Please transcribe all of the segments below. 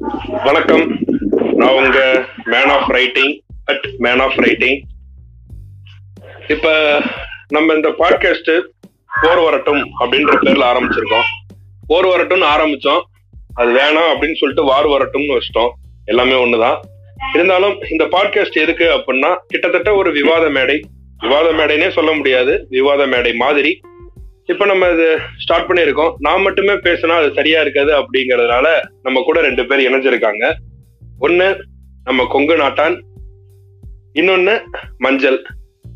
வணக்கம். நான் உங்க man of writing at man of writing இப்ப நம்ம இந்த பாட்காஸ்ட் போர் வரட்டும் அப்படின்ற பேர்ல ஆரம்பிச்சிருக்கோம். போர் வரட்டும்னு ஆரம்பிச்சோம். அது வேணாம் அப்படின்னு சொல்லிட்டு வார் வரட்டும்னு வச்சிட்டோம். எல்லாமே ஒண்ணுதான். இருந்தாலும் இந்த பாட்காஸ்ட் எதுக்கு அப்படின்னா கிட்டத்தட்ட ஒரு விவாத மேடை. விவாத மேடைனே சொல்ல முடியாது. விவாத மேடை மாதிரி. இப்ப நம்ம இது ஸ்டார்ட் பண்ணியிருக்கோம். நான் மட்டுமே பேசினா அது சரியா இருக்காது அப்படிங்கறதுனால நம்ம கூட ரெண்டு பேர் இணைஞ்சிருக்காங்க. ஒண்ணு நம்ம கொங்கு நாட்டான் இன்னொன்னு மஞ்சள்.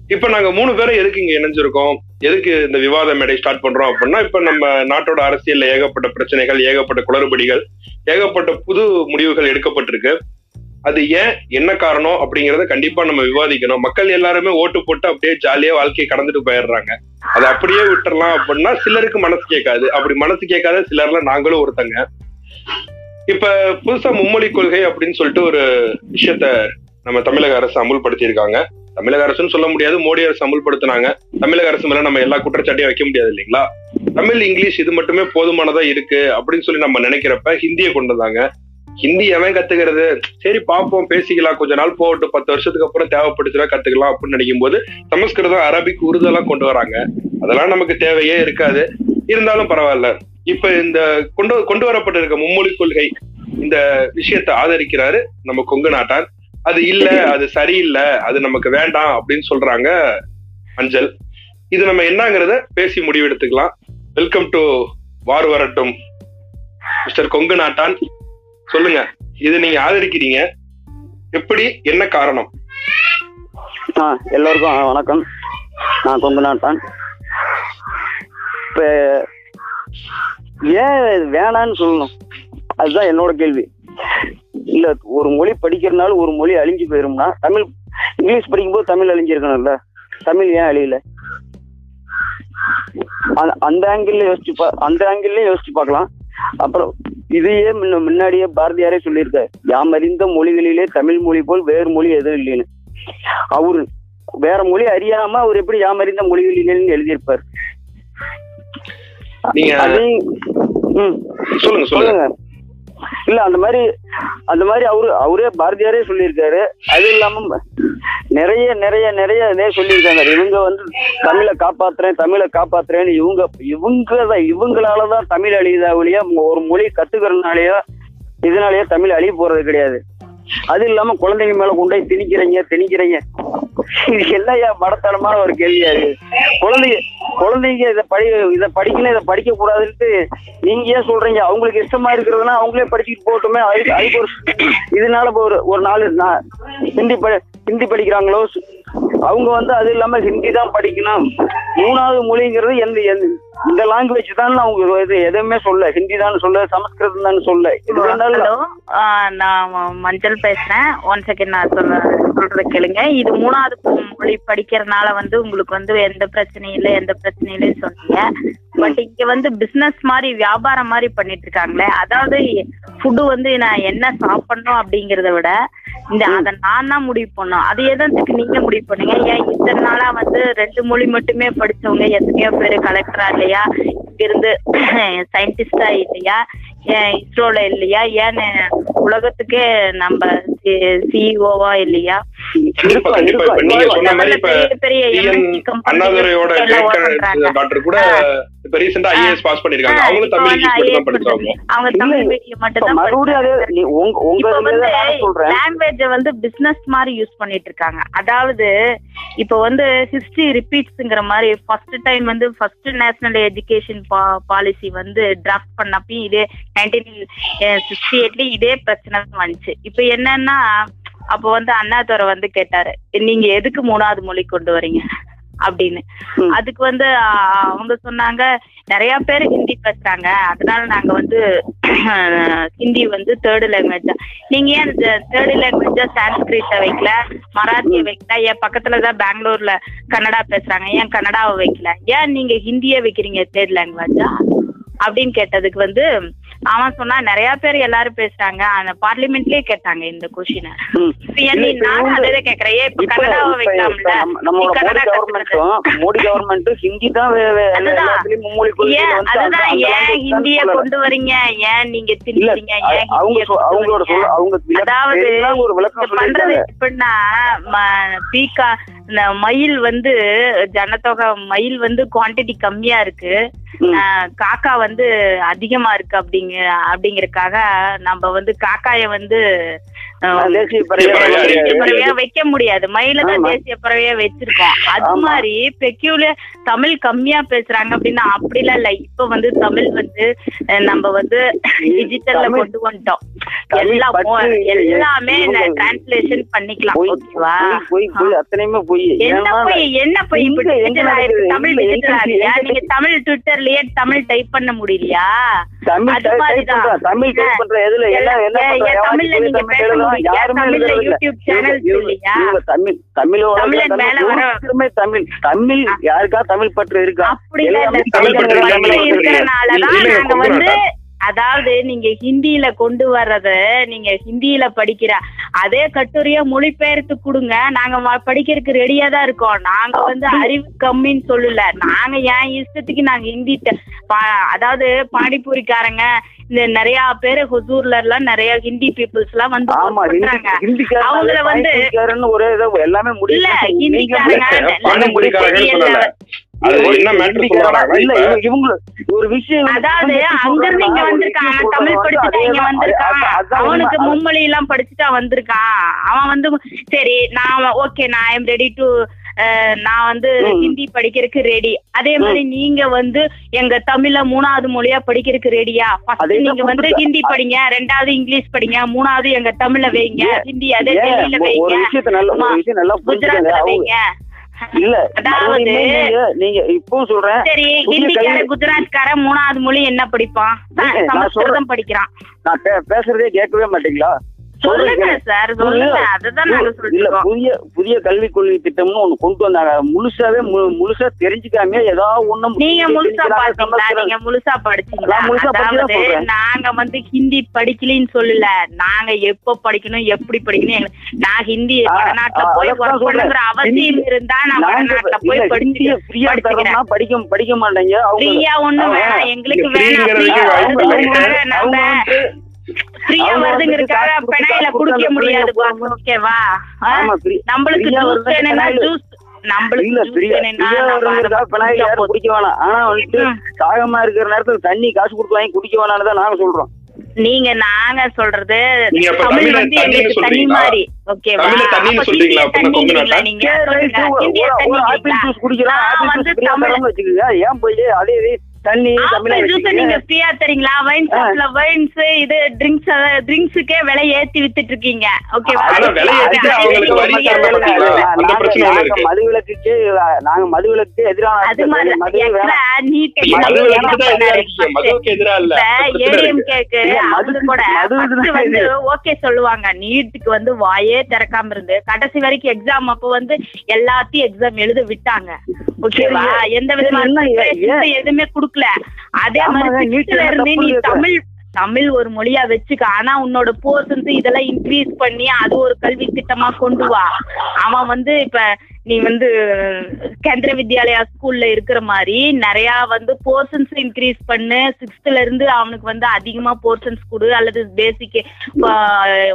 இப்ப நாங்க மூணு பேரும் எதுக்கு இங்க இணைஞ்சிருக்கோம்? எதுக்கு இந்த விவாத மேடை ஸ்டார்ட் பண்றோம் அப்படின்னா இப்ப நம்ம நாட்டோட அரசியல்ல ஏகப்பட்ட பிரச்சனைகள் ஏகப்பட்ட குளறுபடிகள் ஏகப்பட்ட புது முடிவுகள் எடுக்கப்பட்டிருக்கு. அது ஏன் என்ன காரணம் அப்படிங்கறத கண்டிப்பா நம்ம விவாதிக்கணும். மக்கள் எல்லாருமே ஓட்டு போட்டு அப்படியே ஜாலியா வாழ்க்கையை கடந்துட்டு போயிடுறாங்க. அதை அப்படியே விட்டுறலாம் அப்படின்னா சிலருக்கு மனசு கேட்காது. அப்படி மனசு கேட்காத சிலர்ல நாங்களும் ஒருத்தங்க. இப்ப புதுசா மும்மொழி கொள்கை அப்படின்னு சொல்லிட்டு ஒரு விஷயத்த நம்ம தமிழக அரசு அமுல்படுத்தியிருக்காங்க. தமிழக அரசுன்னு சொல்ல முடியாது மோடி அரசு அமுல்படுத்தினாங்க. தமிழக அரசு மேல நம்ம எல்லா குற்றச்சாட்டையும் வைக்க முடியாது இல்லைங்களா? தமிழ் இங்கிலீஷ் இது மட்டுமே போதுமானதா இருக்கு அப்படின்னு சொல்லி நம்ம நினைக்கிறப்ப ஹிந்தியை கொண்டு வந்தாங்க. ஹிந்தி எவன் கத்துக்கிறது? சரி பார்ப்போம் பேசிக்கலாம். கொஞ்ச நாள் போகட்டும் பத்து வருஷத்துக்கு அப்புறம் தேவைப்பட்டுச்சுன்னா கத்துக்கலாம் அப்படின்னு நினைக்கும் போது சமஸ்கிருதம் அரபிக் உருதெல்லாம் கொண்டு வராங்க. அதெல்லாம் நமக்கு தேவையே இருக்காது. இருந்தாலும் பரவாயில்ல. இப்ப இந்த கொண்டு கொண்டு வரப்பட்டிருக்க மும்மொழி கொள்கை இந்த விஷயத்தை ஆதரிக்கிறாரு நம்ம கொங்கு நாட்டார். அது இல்ல அது சரியில்லை அது நமக்கு வேண்டாம் அப்படின்னு சொல்றாங்க அஞ்சல். இது நம்ம என்னங்கிறத பேசி முடிவெடுத்துக்கலாம். வெல்கம் டு வார் வரட்டும் மிஸ்டர் கொங்கு நாட்டான். சொல்லுங்க. இது நீங்க ஆதரிக்கிறீங்க. எப்படி என்ன காரணம்? ஆ எல்லோருக்கும் வணக்கம். நான் கொங்கு நாட்டான் இப்போ ஏன் இது வேணான்னு சொல்லணும்? அதுதான் என்னோட கேள்வி. இல்லை ஒரு மொழி படிக்கிறனால ஒரு மொழி அழிஞ்சு போயிரும்னா தமிழ் இங்கிலீஷ் படிக்கும்போது தமிழ் அழிஞ்சிருக்கணும்ல? தமிழ் ஏன் அழியல? அந்த அந்த ஆங்கிள் யோசிச்சு பா அந்த ஆங்கிள்லயும் யோசிச்சு பார்க்கலாம். அப்புறம் இதையே முன்ன முன்னாடியே பாரதியாரே சொல்லியிருக்காரு. யாம் அறிந்த மொழிகளிலே தமிழ் மொழி போல் வேறு மொழி எதுவும் இல்லைன்னு. அவரு வேற மொழி அறியாம அவர் எப்படி யாம் அறிந்த மொழிகளிலேன்னு எழுதியிருப்பார்? நீங்க அதையும் ம். சொல்லுங்க சொல்லுங்க. சொல்லுங்க. இல்ல அந்த மாதிரி அந்த மாதிரி அவரு அவரே பாரதியாரே சொல்லியிருக்காரு. அது இல்லாம நிறைய நிறைய நிறைய இதே சொல்லியிருக்காங்க. இவங்க வந்து தமிழை காப்பாத்துறேன் தமிழை காப்பாத்துறேன்னு இவங்க இவங்க தான் இவங்களாலதான் தமிழ் அழியுதா ஒழிய ஒரு மொழி கத்துக்கிறதுனாலயோ இதனாலயோ தமிழ் அழிய போறது கிடையாது. அது இல்லாம குழந்தைங்க மேல கொண்டு போய் திணிக்கிறீங்க திணிக்கிறீங்க. இது என்னய்யா மடத்தனமான ஒரு கேள்வியா இருக்கு குழந்தைங்க குழந்தைங்க இதை படி இதை படிக்கணும் இதை படிக்க கூடாதுன்ட்டு நீங்க ஏன் சொல்றீங்க? அவங்களுக்கு இஷ்டமா இருக்கிறதுனா அவங்களே படிச்சுட்டு போட்டுமே அது அதுக்கு ஒரு இதனால ஒரு ஒரு நாலு ஹிந்தி ப ஹிந்தி படிக்கிறாங்களோ? அவங்க வந்து அது இல்லாம ஹிந்தி தான் படிக்கணும். மூணாவது மொழிங்கிறது எந்த எந்த- இந்த லாங்குவேஜ் தான் அவங்க இது எதுவுமே சொல்ல. ஹிந்தி தான் சொல்ல சமஸ்கிருதம் தான் சொல்ல. ஹலோ நான் மஞ்சள் பேசுறேன். ஒன் செகண்ட் நான் சொல்ல சொல்றத கேளுங்க. இது மூணாவது மொழி படிக்கிறதுனால வந்து உங்களுக்கு வந்து எந்த பிரச்சனையும் இல்லை எந்த பிரச்சனையும் இல்லைன்னு சொன்னீங்க. பட் இங்க வந்து பிசினஸ் மாதிரி வியாபாரம் மாதிரி பண்ணிட்டு இருக்காங்களே. அதாவது ஃபுட்டு வந்து நான் என்ன சாப்பிடணும் அப்படிங்கறத விட இந்த அதை நான் தான் முடிவு பண்ணோம் அது எதற்கு நீங்க முடிவு பண்ணீங்க. ஏன் இத்தனை நாளா வந்து ரெண்டு மொழி மட்டுமே படிச்சவங்க எத்தனையோ பேர் கலெக்டரா இல்லையா? இங்க இருந்து சயின்டிஸ்டா இல்லையா? ஏன் இஸ்ரோல இல்லையா? ஏன் உலகத்துக்கே நம்ம சிஇஓவா இல்லையா? கண்டிப்பா கண்டிப்பா இப்ப நீங்க சொன்ன மாதிரி இப்ப பெரிய பெரிய டிஎன் MNC company அண்ணாதுரையோட எல்லாம் work பண்றாங்க. டாக்டர் கூட இப்ப ரீசெண்டா ஐஏஎஸ் பாஸ் பண்ணிருக்காங்க. அவங்களும் தமிழ் மட்டும் தான் படிச்சவங்க. அவங்க தமிழ் மீடியம் மட்டும் தான் உங்க வந்து தான் நானும் சொல்றேன். லாங்குவேஜ வந்து பிசினஸ் மாதிரி யூஸ் பண்ணிட்டு இருக்காங்க அதாவது இப்ப வந்து ஹிஸ்டரி ரிப்பீட்ஸ்ங்கிற மாதிரி ஃபர்ஸ்ட் டைம் வந்து ஃபர்ஸ்ட் நேஷனல் எஜுகேஷன் பாலிசி வந்து டிராஃப்ட் பண்ணப்பயும் இதே நைன்டீன் சிக்ஸ்டி எயிட்லயும் இதே பிரச்சனை வந்துச்சு. இப்ப என்னன்னா அப்ப வந்து அண்ணாதுரை வந்து கேட்டாரு நீங்க எதுக்கு மூணாவது மொழி கொண்டு வரீங்க? அப்படின்னு. அதுக்கு வந்து அவங்க சொன்னாங்க நிறைய பேர் ஹிந்தி பேசுறாங்க. அதனால நாங்க வந்து ஹிந்தி வந்து தேர்டு லாங்குவேஜா நீங்க ஏன் தேர்டு லாங்குவேஜா சான்ஸ்கிரிட்ட வைக்கல? மராத்திய வைக்கல? ஏன் பக்கத்துல தான் பெங்களூர்ல கன்னடா பேசுறாங்க? ஏன் கன்னடாவை வைக்கல? ஏன் நீங்க ஹிந்தியே வைக்கிறீங்க தேர்ட் லாங்குவேஜா அப்படின்னு கேட்டதுக்கு வந்து அவன் சொன்னா நிறைய பேர் எல்லாரும் பேசுறாங்க. அந்த பார்லிமெண்ட்லயே கேட்டாங்க இந்த இப்ப நானும் அதே கேக்குறேன். ஏன் இப்ப கன்னடாவை வைக்கலாம்ல? மோடி கவர்மெண்ட்டும் ஹிந்தி தான் அதுதான். ஏன் ஹிந்திய. கொண்டு வரீங்க? ஏன் நீங்க திணிக்கிறீங்க ஏன் அவங்களோட அதாவது பண்றது எப்படின்னா இந்த மயில் வந்து ஜனத்தொகை மயில் வந்து குவாண்டிட்டி கம்மியா இருக்கு. காக்கா வந்து அதிகமா இருக்கு அப்படிங்க அப்படிங்கறதுக்காக நம்ம வந்து காக்காய வந்து தேசிய பறவை பறவையா வைக்க முடியாது. மயில தான். தேசிய பறவையா வச்சிருக்கோம். அது. மாதிரி பெக்யூலர் தமிழ் கம்மியா பேசுறாங்க அப்படின்னா அப்படிலாம் இல்ல. இப்ப வந்து தமிழ் வந்து நம்ம வந்து டிஜிட்டல்ல கொண்டு வந்துட்டோம். எல்லாம் எல்லாமே டிரான்ஸ்லேஷன் பண்ணிக்கலாம். ஓகேவா? பொய், பொய் பொய் அத்தனையுமே பொய். என்ன போய் என்ன போய்? இப்ப எங்க- எங்க டிஜிட்டல் ஆயிருக்கு நடக்குது? தமிழ் டிஜிட்டல் நீங்க தமிழ் ட்விட்டர்லயே தமிழ் டைப் பண்ண முடியலையா? தமிழ் அது டைப் மாதிரிதான். தமிழ் டைப் பண்ற. எதுல எவன் தமிழ்ல நீங்க தமிழ் தமிழ் தமிழ் தமிழ் தமிழ் யாருக்கா தமிழ் பற்று இருக்கா? அதாவது நீங்க ஹிந்தியில கொண்டு வர்றத நீங்க ஹிந்தியில படிக்கிற அதே கட்டுரைய மொழிபெயர்த்து கொடுங்க. நாங்க படிக்கிறதுக்கு ரெடியா தான் இருக்கோம். நாங்க வந்து அறிவு கம்மின்னு சொல்லல. நாங்க ஏன் இஷ்டத்துக்கு நாங்க ஹிந்தி அதாவது பானிபூரிக்காரங்க இந்த நிறைய பேரு ஹுசூர்ல எல்லாம் நிறைய ஹிந்தி பீப்புள்ஸ் எல்லாம் வந்து அவங்கள வந்து எல்லாமே ஒரு விஷயம் அதாவது அங்க இருந்து இங்க வந்திருக்கான் தமிழ் படிச்சுட்டு இங்க வந்திருக்கான் அவனுக்கு. மும்மொழி எல்லாம் படிச்சுட்டா வந்திருக்கான் அவன் வந்து சரி நான் ஓகே நான் ஐம் ரெடி டு நான் வந்து. ஹிந்தி படிக்கிறதுக்கு ரெடி அதே மாதிரி நீங்க வந்து எங்க தமிழ மூணாவது மொழியா படிக்கிறதுக்கு ரெடியா நீங்க வந்து ஹிந்தி படிங்க ரெண்டாவது இங்கிலீஷ் படிங்க மூணாவது எங்க தமிழ வைங்க? ஹிந்தி அதே? டெல்லியில வைங்க. குஜராத்ல வைங்க. இல்ல. அதாவது- நீங்க இப்போ சொல்றேன். சரி ஹிந்திக்கார குஜராத்கார மூணாவது மொழி என்ன படிப்பான்? சமஸ்கிருதம் படிக்கிறான். நான் பேசுறதே கேட்கவே மாட்டீங்களா? இல்ல புதிய புதிய கல்விக் கொள்கை திட்டம்னு ஒண்ணு கொண்டு வந்தாங்க. முழுசாவே முழுசா தெரிஞ்சுக்காம ஏதாவது ஒண்ணு நீங்க முழுசா பாத்தீங்களா. நீங்க முழுசா படிச்சீங்களா. நாங்க வந்து ஹிந்தி படிக்கலன்னு சொல்லல. நாங்க எப்ப படிக்கணும் எப்படி படிக்கணும்? நான் ஹிந்தி வடநாட்டுல போய். பண்ணுங்கிற அவசியம் இருந்தா நான் வடநாட்டுல போய் படிச்சு படிக்க படிக்க மாட்டேங்க. ஃப்ரீயா ஒண்ணும் அவங்க- வேணாம். எங்களுக்கு வேணாம். ஃப்ரீயா வருதுங்கிறதுக்காக பெனாயில குடிக்க முடியாது ஓகேவா நம்மளுக்கு ஜூஸ் வேணும்னா. ஜூஸ். குடிக்க வேணாம். ஆனா வந்துட்டு. தாகமா இருக்கிற நேரத்துல தண்ணி காசு கொடுத்து வாங்கி குடிக்க வேணாம்னு தான் நாங்க சொல்றோம். நீங்க நாங்க சொல்றது தமிழ் தமிழ்ல வந்து எங்களுக்கு தண்ணி? மாதிரி. ஓகேவா? நீங்க வந்து தமிழ் தண்ணி நீங்க ஃப்ரீயா தரீங்களா? வைன் ஷாப்ல வைன்ஸ் இது ட்ரிங்க்ஸ் ட்ரிங்க்ஸுக்கே விலை ஏத்தி வித்துட்டு இருக்கீங்க ஓகேவா ஆனா விலை ஏத்திட்டு அவங்களுக்கு வரி தரணும் பாத்தீங்களா? அந்த பிரச்சனை ஒண்ணு இருக்கு. மதுவிலக்குக்கு நாங்க எதிரான அது மாதிரி மது எக்ஸ்ட்ரா நீட் மது விலக்குக்கு தான் எதிரா இருக்கீங்க. மதுவுக்கு எதிரா இல்ல. அந்த பிரச்சனை இருக்கு. ஏடிஎம்கேக்கு இல்ல, அது மது- மது இது. ஓகே சொல்லுவாங்க. நீட்டுக்கு வந்து வாயே திறக்காம இருந்து. கடைசி வரைக்கும் எக்ஸாம் அப்ப வந்து எல்லாத்தையும் எக்ஸாம் எழுத விட்டாங்க. ஓகேவா எந்த விதமான எதுவுமே குடுக்கல. அதே மாதிரி இருந்து நீ. தமிழ் தமிழ் ஒரு மொழியா வச்சுக்க. ஆனா உன்னோட போர்ஷன்ஸ் இதெல்லாம் இன்க்ரீஸ் பண்ணி அது ஒரு கல்வி திட்டமா கொண்டு வா. அவன் வந்து இப்ப நீ வந்து கேந்திர வித்யாலயா ஸ்கூல்ல இருக்கிற மாதிரி நிறைய வந்து போர்ஷன்ஸ் இன்க்ரீஸ் பண்ணு. சிக்ஸ்த்ல இருந்து அவனுக்கு வந்து அதிகமா போர்ஷன்ஸ் கொடு. அல்லது பேசிக்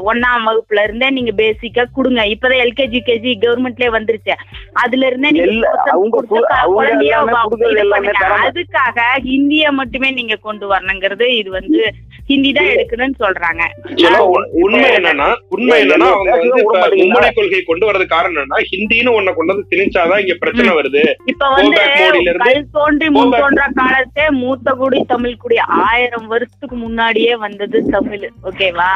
ஒன்னாம் வகுப்புல இருந்தே நீங்க பேசிக்கா கொடுங்க. இப்பதான் எல்கேஜி கேஜி கவர்மெண்ட்லயே வந்துருச்சு. அதுல இருந்தே நீங்க அதுக்காக ஹிந்திய மட்டுமே நீங்க கொண்டு வரணுங்கிறது இது வந்து ஹிந்தி தான் எடுக்கணும்னு சொல்றாங்க உண்மை என்னன்னா உண்மை என்னன்னா அவங்க வந்து கொள்கை கொண்டு வரது காரணம் என்னன்னா ஹிந்தின்னு ஒண்ண கொண்டு வந்து திணிச்சாதான் இங்க பிரச்சனை வருது இப்ப வந்து கல் தோன்றி முன். தோன்றா காலத்தே மூத்த குடி தமிழ் குடி ஆயிரம் வருஷத்துக்கு முன்னாடியே வந்தது தமிழ் ஓகேவா.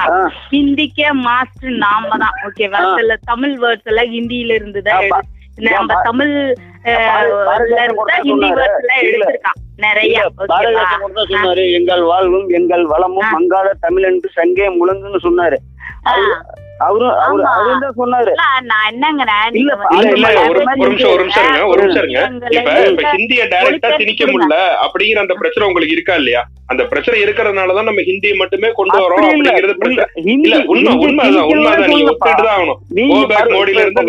ஹிந்திக்கே மாஸ்டர் நாம தான் ஓகேவா. சில தமிழ் வேர்ட்ஸ் எல்லாம் ஹிந்தியில இருந்துதான் நம்ம. தமிழ் ஹிந்தி சொன்னாரு. எடுத்திருக்கான் நிறைய எங்கள் வாழ்வும் எங்கள் வளமும். மங்காத தமிழ் என்று சங்கே முழங்குன்னு சொன்னாரு. அவரும் அவரு ஆமா. அவரும் தான் சொன்னாரு? இல்ல, நான் ஒரு நிமிஷம் ஒரு நிமிஷம் இருங்க ஒரு நிமிஷம் இருங்க. இப்ப இப்ப ஹிந்திய டைரக்டா திணிக்க முடியல அப்படிங்கிற அந்த பிரச்சனை உங்களுக்கு இருக்கா இல்லையா? அந்த பிரச்சனை இருக்கிறதுனாலதான் நம்ம ஹிந்தி மட்டுமே கொண்டு வரோம். அப்படிங்கிறது பிரச்சனை. உண்மை உண்மைதான் உண்மைதான் நீங்க ஒத்துட்டு தான் ஆகணும். மோடியில இருந்து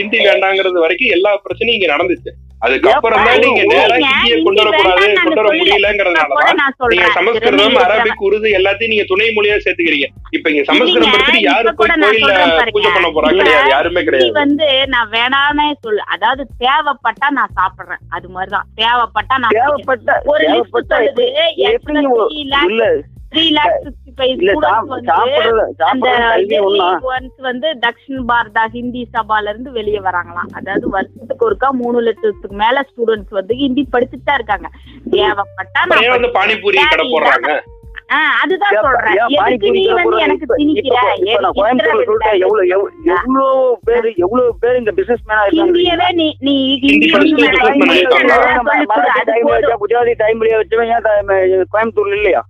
ஹிந்தி வேண்டாங்கிறது வரைக்கும் எல்லா பிரச்சனையும் இங்க நடந்துச்சு. அதுக்கப்புறம் தான் நீங்க நேரா ஹிந்தியை கொண்டு வரக்கூடாது கொண்டு வர. முடியலங்கிறதுனாலதான் நீங்க சமஸ்கிருதம் அரபிக் உருது எல்லாத்தையும் நீங்க துணை மொழியா சேர்த்துக்கிறீங்க. இப்ப இங்க சமஸ்கிருதம் இல்லைங்க, படிச்சுட்டு யாரு இப்ப கூட போய் நான் கோயில்ல சொல்றேன் பாருங்க. பூஜை பண்ண போறா இப்ப கிடையாது யாருமே ஹிந்தி கிடையாது. வந்து நான் வேணானே சொல்லு. அதாவது தேவைப்பட்டா நான் சாப்பிடுறேன். அது மாதிரிதான். தேவைப்பட்டா நான் தேவைப்பட்ட ஒரு லிஸ்ட் சொல்லுது. இல்ல. த்ரீ லேக் வந்து தக்ஷின் பாரதா ஹிந்தி சபால இருந்து வெளியே வராங்களாம் அதாவது வருஷத்துக்கு ஒருக்கா மூணு லட்சத்துக்கு மேல ஸ்டூடெண்ட்ஸ் வந்து ஹிந்தி படிச்சுட்டு தான் இருக்காங்க. தேவைப்பட்டா அதுதான் சொல்றேன். எதுக்கு நீ வந்து? எனக்கு திணிக்கிற. எவ்வளவு பேரு எவ்வளவு பேர் இந்த பிசினஸ் மேனா இருக்காங்க நீ நீ குஜராத்தி டைம் வச்சவன் ஏன் கோயம்புத்தூர்ல இல்லையா?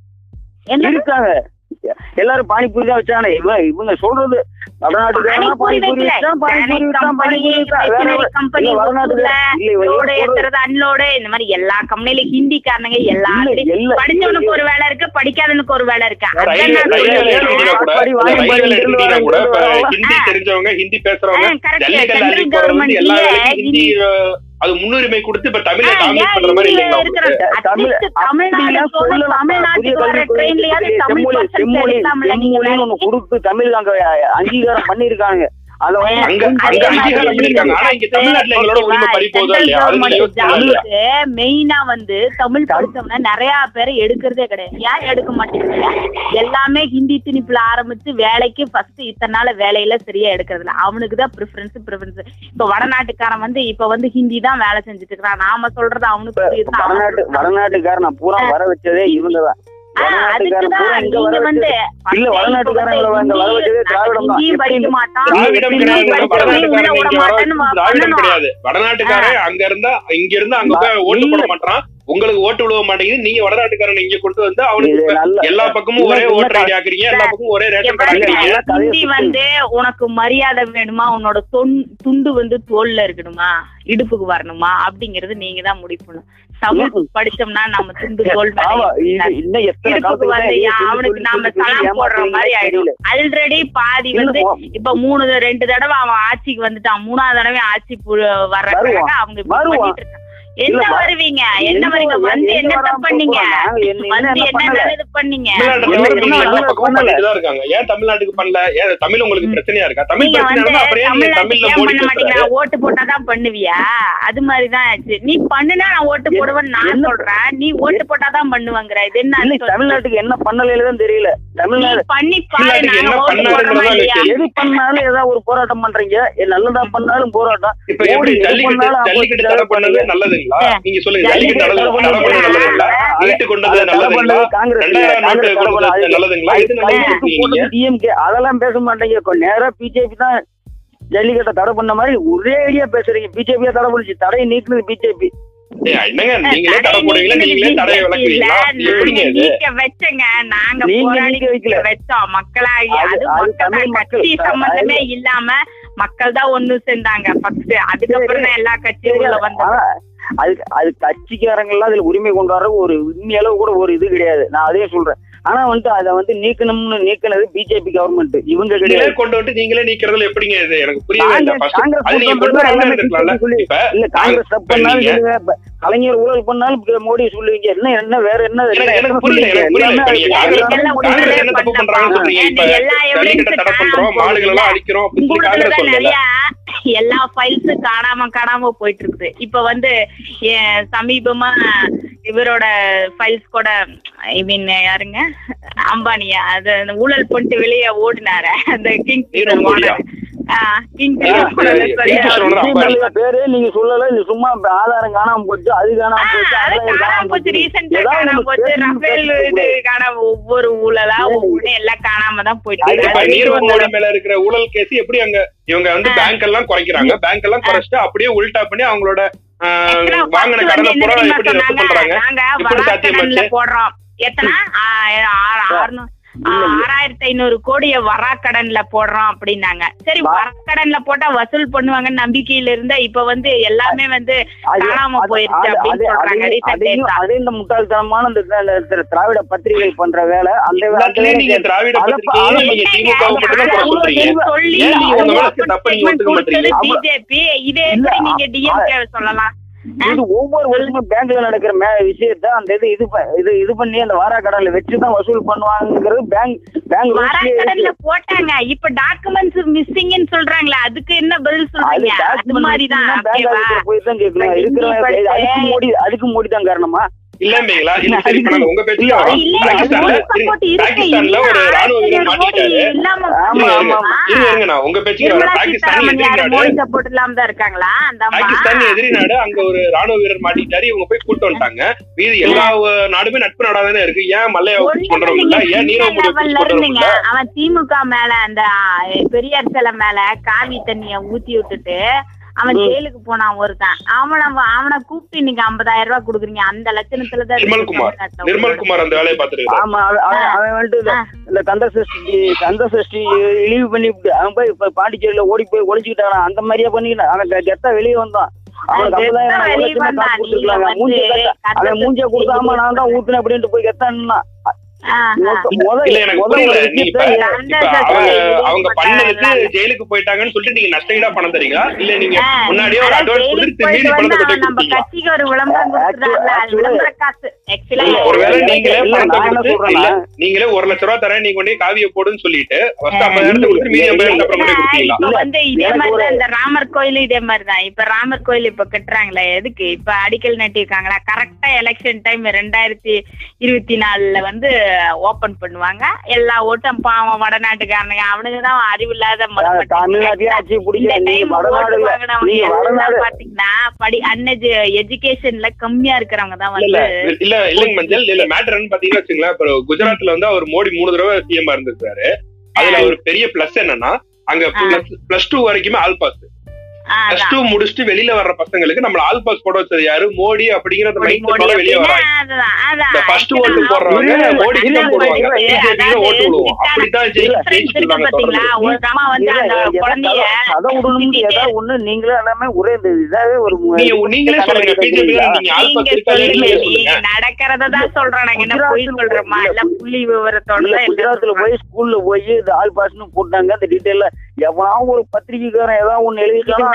என்ன இருக்காங்க. எல்லாரும் பானிபூரி தான் வச்சானே இவங்க இவங்க சொல்றது வடநாட்டுக்காரங்க பானிபூரி பானிபூரி வைக்கல. வச்சா பானிபூரி company, பானிபூரி unload இந்த மாதிரி எல்லா கம்பெனில இல்ல, எல்லாத்துலயும் இல்ல, படிச்சவனுக்கு. ஒரு வேலை இருக்கு படிக்காதவனுக்கு ஒரு வேலை இருக்கு. ஹிந்தி. தெரிஞ்சவங்க ஹிந்தி பேசுறவங்க ஆ, அது முன்னுரிமை கொடுத்து இப்ப தமிழை டாமினேட் பண்ற மாதிரி இல்லைங்களா? கொடுத்து தமிழ் அங்க அங்கீகாரம் பண்ணிருக்காங்க மெயினா வந்து தமிழ் படிச்சவன நிறைய பேரை எடுக்கிறதே கிடையாது. ஏன் எடுக்க மாட்டேங்கிறீங்க? எல்லாமே ஹிந்தி திணிப்புல ஆரம்பிச்சு வேலைக்கு ஃபர்ஸ்ட் இத்தனை நாள் வேலையில சரியா எடுக்கிறது இல்ல அவனுக்கு தான் ப்ரிஃபரன்ஸ் ப்ரிஃபரன்ஸ் இப்ப வடநாட்டுக்காரன் வந்து இப்ப வந்து ஹிந்தி தான் வேலை செஞ்சுட்டு இருக்கிறான். நாம சொல்றது அவனுக்கு வடநாட்டு வடநாட்டுக்காரன் நான் பூரா வர வச்சதே இவங்க தான் ஆ, வடநாட்டுக்காரன் அங்க இருந்தா இங்க இருந்து அங்க போய் ஓட்டு போட மாட்டான். உங்களுக்கு ஓட்டு விழுவ மாட்டேங்குது. நீங்க வடநாட்டுக்காரன் இங்க கொண்டு வந்து அவனுக்கு எல்லா பக்கமும் ஒரே ஓட்டர் ஐடி ஆக்குறீங்க. எல்லா பக்கமும் ஒரே ரேஷன் கார்டு சுத்தி- வந்து உனக்கு மரியாதை வேணுமா? உன்னோட தொன்- துண்டு வந்து தோல்ல இருக்கணுமா? இடுப்புக்கு வரணுமா? அப்படிங்கறது நீங்க தான் முடிவு பண்ணணும் தமிழ். படிச்சோம்னா நம்ம துண்டு தோல் இடுப்புக்கு வந்து அவனுக்கு நாம சலாம் போடுற மாதிரி ஆயிடும். ஆல்ரெடி பாதி வந்து இப்ப மூணு ரெண்டு தடவை அவன் ஆட்சிக்கு வந்துட்டான். மூணாவது தடவை ஆட்சி வர்றதுக்காக. அவங்க. பண்ணிட்டு இருக்காங்க என்ன வருவீங்க? என்ன வரீங்க வர- வந்து வராம பண்ணீங்க? என்ன- வந்து என்ன என்ன? நல்லது பண்ணீங்க? என்ன இருக்காங்க. ஏன் தமிழ்நாட்டுக்கு பண்ணல? ஏன் தமிழ் உங்களுக்கு பிரச்சனையா இருக்கா? தமிழ் பிரச்சனை ஓட்டு போட்டாதான் பண்ணுவியா? அது மாதிரிதான் ஆச்சு. நீ பண்ணுனா நான் ஓட்டு என்ன- போடுவேன்னு நான் என்ன- சொல்றேன். நீ ஓட்டு போட்டாதான் பண்ணுவங்கிற. இது என்ன? தமிழ்நாட்டுக்கு என்ன பண்ணலையில தான் தெரியல தமிழ்நாடு பண்ணி பாரு என்ன நாங்க ஓட்டு போடுறோமா இல்லையா. எது பண்ணாலும் ஏதாவது ஒரு போராட்டம் பண்றீங்க. நல்லதா பண்ணாலும் போராட்டம். இப்ப எப்படி ஜல்லிக்கட்டு பண்ணாலும் நல்லதுங்களா நீங்க சொல்லுங்க. ஜல்லிக்கட்டு நல்லதுங்களா கொண்டது நல்லதுங்களா ரெண்டாயிரம் நோட்டு கொண்டது. நல்லதுங்களா? இது நல்லது டிஎம்கே அதெல்லாம் பேச மாட்டீங்க. கொ- நேரா பிஜேபி தான் ஜல்லிக்கட்டை தடை பண்ண மாதிரி ஒரே ஐடியா பேசுறீங்க. பிஜேபியா தடை பண்ணிச்சு. தடையை நீக்குனது பிஜேபி என்னங்க? நீங்களே தடை போடுவீங்களா நீங்களே தடையை விளக்குவீங்களா எப்படிங்க இது? வச்சங்க. நாங்க வச்சோம். மக்களாகி அது- மக்கள். கட்சி சம்பந்தமே இல்லாம மக்கள் தான் ஒண்ணு சேர்ந்தாங்க. ஃபர்ஸ்ட் அதுக்கப்புறம் எல்லா கட்சியும் உள்ள வந்தாங்க அது அது கட்சிக்காரங்க எல்லாம் அதுல உரிமை கொண்டாடுற ஒரு உண்மை அளவு கூட ஒரு இது கிடையாது. நான் அதே சொல்றேன். ஆனா வந்து அதை வந்து நீக்கணும்னு நீக்கினது பிஜேபி கவர்மெண்ட் இவங்க நீங்களே கிடையாது. கொண்டு வந்து நீங்களே நீக்கிறதுல எப்படிங்க இது? எனக்கு புரியவே இல்லை. காங்கிரஸ் தப்பு பண்ணாலும் கலைஞர் ஊழல் பண்ணாலும் மோடி சொல்லுவீங்க. என்ன என்ன வேற என்ன எனக்கு எனக்கு புரியல எனக்கு புரியல. இப்ப நீங்க காங்கிரஸ் எல்லாம் எல்லா ஃபைல்ஸும் காணாம காணாம போயிட்டு இருக்குது இப்ப வந்து சமீபமா இவரோட ஃபைல்ஸ் கூட ஐ மீன் யாருங்க? அம்பானியா அது அந்த ஊழல் பண்ணிட்டு வெளியே ஓடினாரு. அந்த கிங் பேரு நீங்க சொல்லல. இது சும்மா ஆதாரம் காணாம போச்சு அது காணாம போச்சு அது அதான் காணாம போச்சு. ரீசெண்டா ஏதாவது காணாம ஒண்ணு போச்சு. பேசணும், ரஃபேல் இது. காணாம ஒவ்வொரு ஊழலா ஒவ்வொன்னு எல்லாம் காணாம தான் போயிட்டு அது இப்ப இருக்கு. நீரவ் மோடி மேல இருக்கிற ஊழல் கேஸ் எப்படி அங்க இவங்க வந்து பேங்க் எல்லாம் குறைக்கிறாங்க. பேங்க் எல்லாம் குறைச்சிட்டு அப்படியே உல்டா பண்ணி அவங்களோட வாங்கின கடனை பூரா எப்படி ரத்து பண்றாங்க எப்படி சாத்தியமாச்சு. எத்தனை? ஆறாயிரத்தி ஐநூறு கோடிய வராக்கடன்ல போடுறோம் அப்படின்னாங்க. சரி வராக்கடன்ல போட்டா வசூல் பண்ணுவாங்கன்னு நம்பிக்கையில இருந்த இப்ப வந்து எல்லாமே வந்து காணாம போயிருச்சு அப்படின்னு சொல்றாங்க. அதே இந்த முட்டாள்தனமான இந்த திராவிட பத்திரிகைகள் பண்ற வேலை. அந்த சொல்லி பிஜேபி. இதே நீங்க டிஎம்கே சொல்லலாம்? இது ஒவ்வொரு வருஷமும் பேங்க்ல நடக்கிற மே விஷயத்த அந்த இது இது இது இது பண்ணி அந்த வாரா கடன்ல வச்சு தான் வசூல் பண்ணுவாங்கிறது பேங்க் பேங்க் வராக்கடன்ல போட்டாங்க. இப்ப டாக்குமெண்ட்ஸ் மிஸ்ஸிங்னு சொல்றாங்களே அதுக்கு என்ன பதில் சொல்றீங்க? அது ஓகேவா ஆபீஸ்ல போய் தான் கேட்கணும். இருக்கிற அதுக்கு மோடி அதுக்கு மோடி தான் காரணமா? இல்லம்பீங்களா இல்ல சரி நாங்க உங்க இல்ல, பாகிஸ்தான்ல ஒரு ராணுவ வீரர் மோடி மாட்டிட்டாரு இருங்க, நான் உங்க பேச்சுக்கு வரேன். பாகிஸ்தான் எதிரி நாடு. பாகிஸ்தான் எதிரி நாடு அங்க ஒரு ராணுவ வீரர் மாட்டிட்டாரு இவங்க போய் கூட்டு வந்துட்டாங்க. மீதி எல்லா நாடுமே நட்பு நாடா தானே இருக்கு. ஏன் மல்லையா கொண்டு. ஏன் நீரவ் மோடி அவன் திமுக மேல அந்த பெரியார் சிலை மேல காவி தண்ணிய ஊத்தி விட்டுட்டு அவன் ஜெயிலுக்கு போனான் ஒருத்தன். அவன அவனை கூப்பிட்டு இன்னைக்கு ஐம்பதாயிரம் ரூபாய் குடுக்குறீங்க. அந்த லட்சணத்துல தான் இருக்கு நிர்மல்குமார் அந்த வேலையை பாத்துருக்காரு ஆமா அவன் வந்துட்டு இந்த- கந்த சஷ்டி கந்த சஷ்டி இழிவு பண்ணி அவன் போய் இப்ப பாண்டிச்சேரியில ஓடி போய் ஒளிச்சுக்கிட்டானா அந்த மாதிரியா பண்ணிக்கிட்டான். அவன் கெத்தா வெளியே வந்தான். அவனுக்கு மூஞ்சிய கொடுக்காம நான் தான் ஊத்துனேன் அப்படின்ட்டு போய் கெத்தான்னா அவங்க பண்ணதுக்கு. ஜெயிலுக்கு போயிட்டாங்கன்னு சொல்லிட்டு நீங்க நஷ்டஈடா பணம் தரீங்களா? இல்ல நீங்க முன்னாடியே ஒரு அட்வான்ஸ் கொடுத்து பணத்தை ஒருவேளை நீங்களே பணத்தை கொடுத்து இல்ல நீங்களே ஒரு லட்ச ரூபா தரேன் நீங்க கொண்டு காவிய போடுன்னு சொல்லிட்டு ஃபர்ஸ்ட் ஐம்பதாயிரத்தை கொடுத்து மீதி ஐம்பதாயிரத்தை அப்புறம் கொடுத்தீங்களா? வந்து இதே ஒரு- இந்த ராமர் கோயில் இதே மாதிரிதான் இப்ப ராமர் கோயில் இப்ப கட்டுறாங்களே எதுக்கு? இப்ப அடிக்கல் நட்டிருக்காங்களா கரெக்டா எலெக்ஷன் டைம் ரெண்டாயிரத்தி இருபத்தி நாலுல வந்து ஓபன் பண்ணுவாங்க. எல்லா ஓட்டும் பாவம் வடநாட்டுக்காரனுங்க. அவனுங்க தான் அறிவில்லாத பாத்தீங்கன்னா படி அன்னஜ் எஜுகேஷன்ல கம்மியா இருக்கிறவங்க தான் வந்து இல்ல இல்லங்க மஞ்சள். இல்ல மேட்டர் பாத்தீங்கன்னா வச்சுங்களேன் இப்ப குஜராத்ல வந்து அவர் மோடி மூணு தடவை சிஎம் இருந்திருக்காரு அதுல ஒரு பெரிய பிளஸ் என்னன்னா அங்க பிளஸ் டூ வரைக்குமே ஆல் பாஸ் பிளஸ். டூ முடிச்சுட்டு வெளியில வர்ற பசங்களுக்கு நம்மள ஆல் பாஸ் போட வச்சது யாரு? மோடி அப்படிங்கிற மோடி, மோடி. வெளியே வராங்க ஃபர்ஸ்ட் ஓட்டு போடுறவங்க இல்ல, தான் போடுவாங்க. பிஜேபிக்கு ஓட்டு விடுவோம். ஏதாவது ஒண்ணு நீங்களே எல்லாமே ஒரே இந்த இதாவே ஒரு நீங்களே சொல்லுங்க. பிஜேபி நீங்க நடக்கிறதான் குஜராத்ல. போய் ஸ்கூல்ல போய் இந்த ஆல் பாஸ்னு போட்டாங்க. அந்த ஒரு பத்திரிக்கைக்காரன் ஏதாவது ஒண்ணு எழுதிட்டாலும்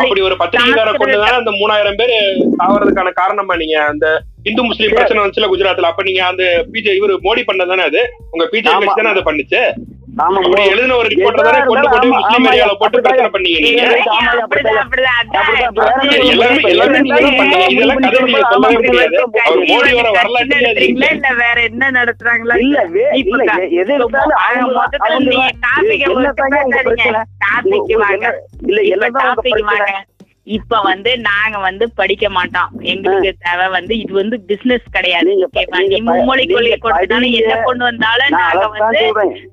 அப்படி ஒரு பத்திரிகைக்கார கொண்டுதானே அந்த மூணாயிரம் பேர் சாவறதுக்கான காரணமா நீங்க அந்த இந்து முஸ்லீம் பிரச்சனை வந்துச்சுல குஜராத்ல. அப்ப நீங்க அந்த பிஜே இவரு மோடி பண்ணதானே அது? உங்க பிஜேபி ஆமா. தானே அதை பண்ணுச்சு? எழுதின ஒரு ரிப்போர்ட்டர் தானே கொண்டு கொண்டு போய் முஸ்லீம் ஏரியால போட்டு பிரச்சனை பண்ணீங்க நீங்க. நீங்க? பண்ணீங்க இதெல்லாம் கதை நீங்க சொல்லவே முடியாது. அவர் மோடியோட இல்ல வேற என்ன நடத்துறாங்களா இல்ல எது அவங்க மொத்தத்துல நீங்க வாங்க. என்ன- இல்ல பிரச்சனை? வாங்க. இப்ப வந்து நாங்க வந்து படிக்க மாட்டோம். எங்களுக்கு தேவை வந்து இது வந்து பிசினஸ் கிடையாது. நீ மும்மொழி கொள்கை படிங்க. என்ன கொண்டு வந்தாலும் நான் நாங்க வந்து.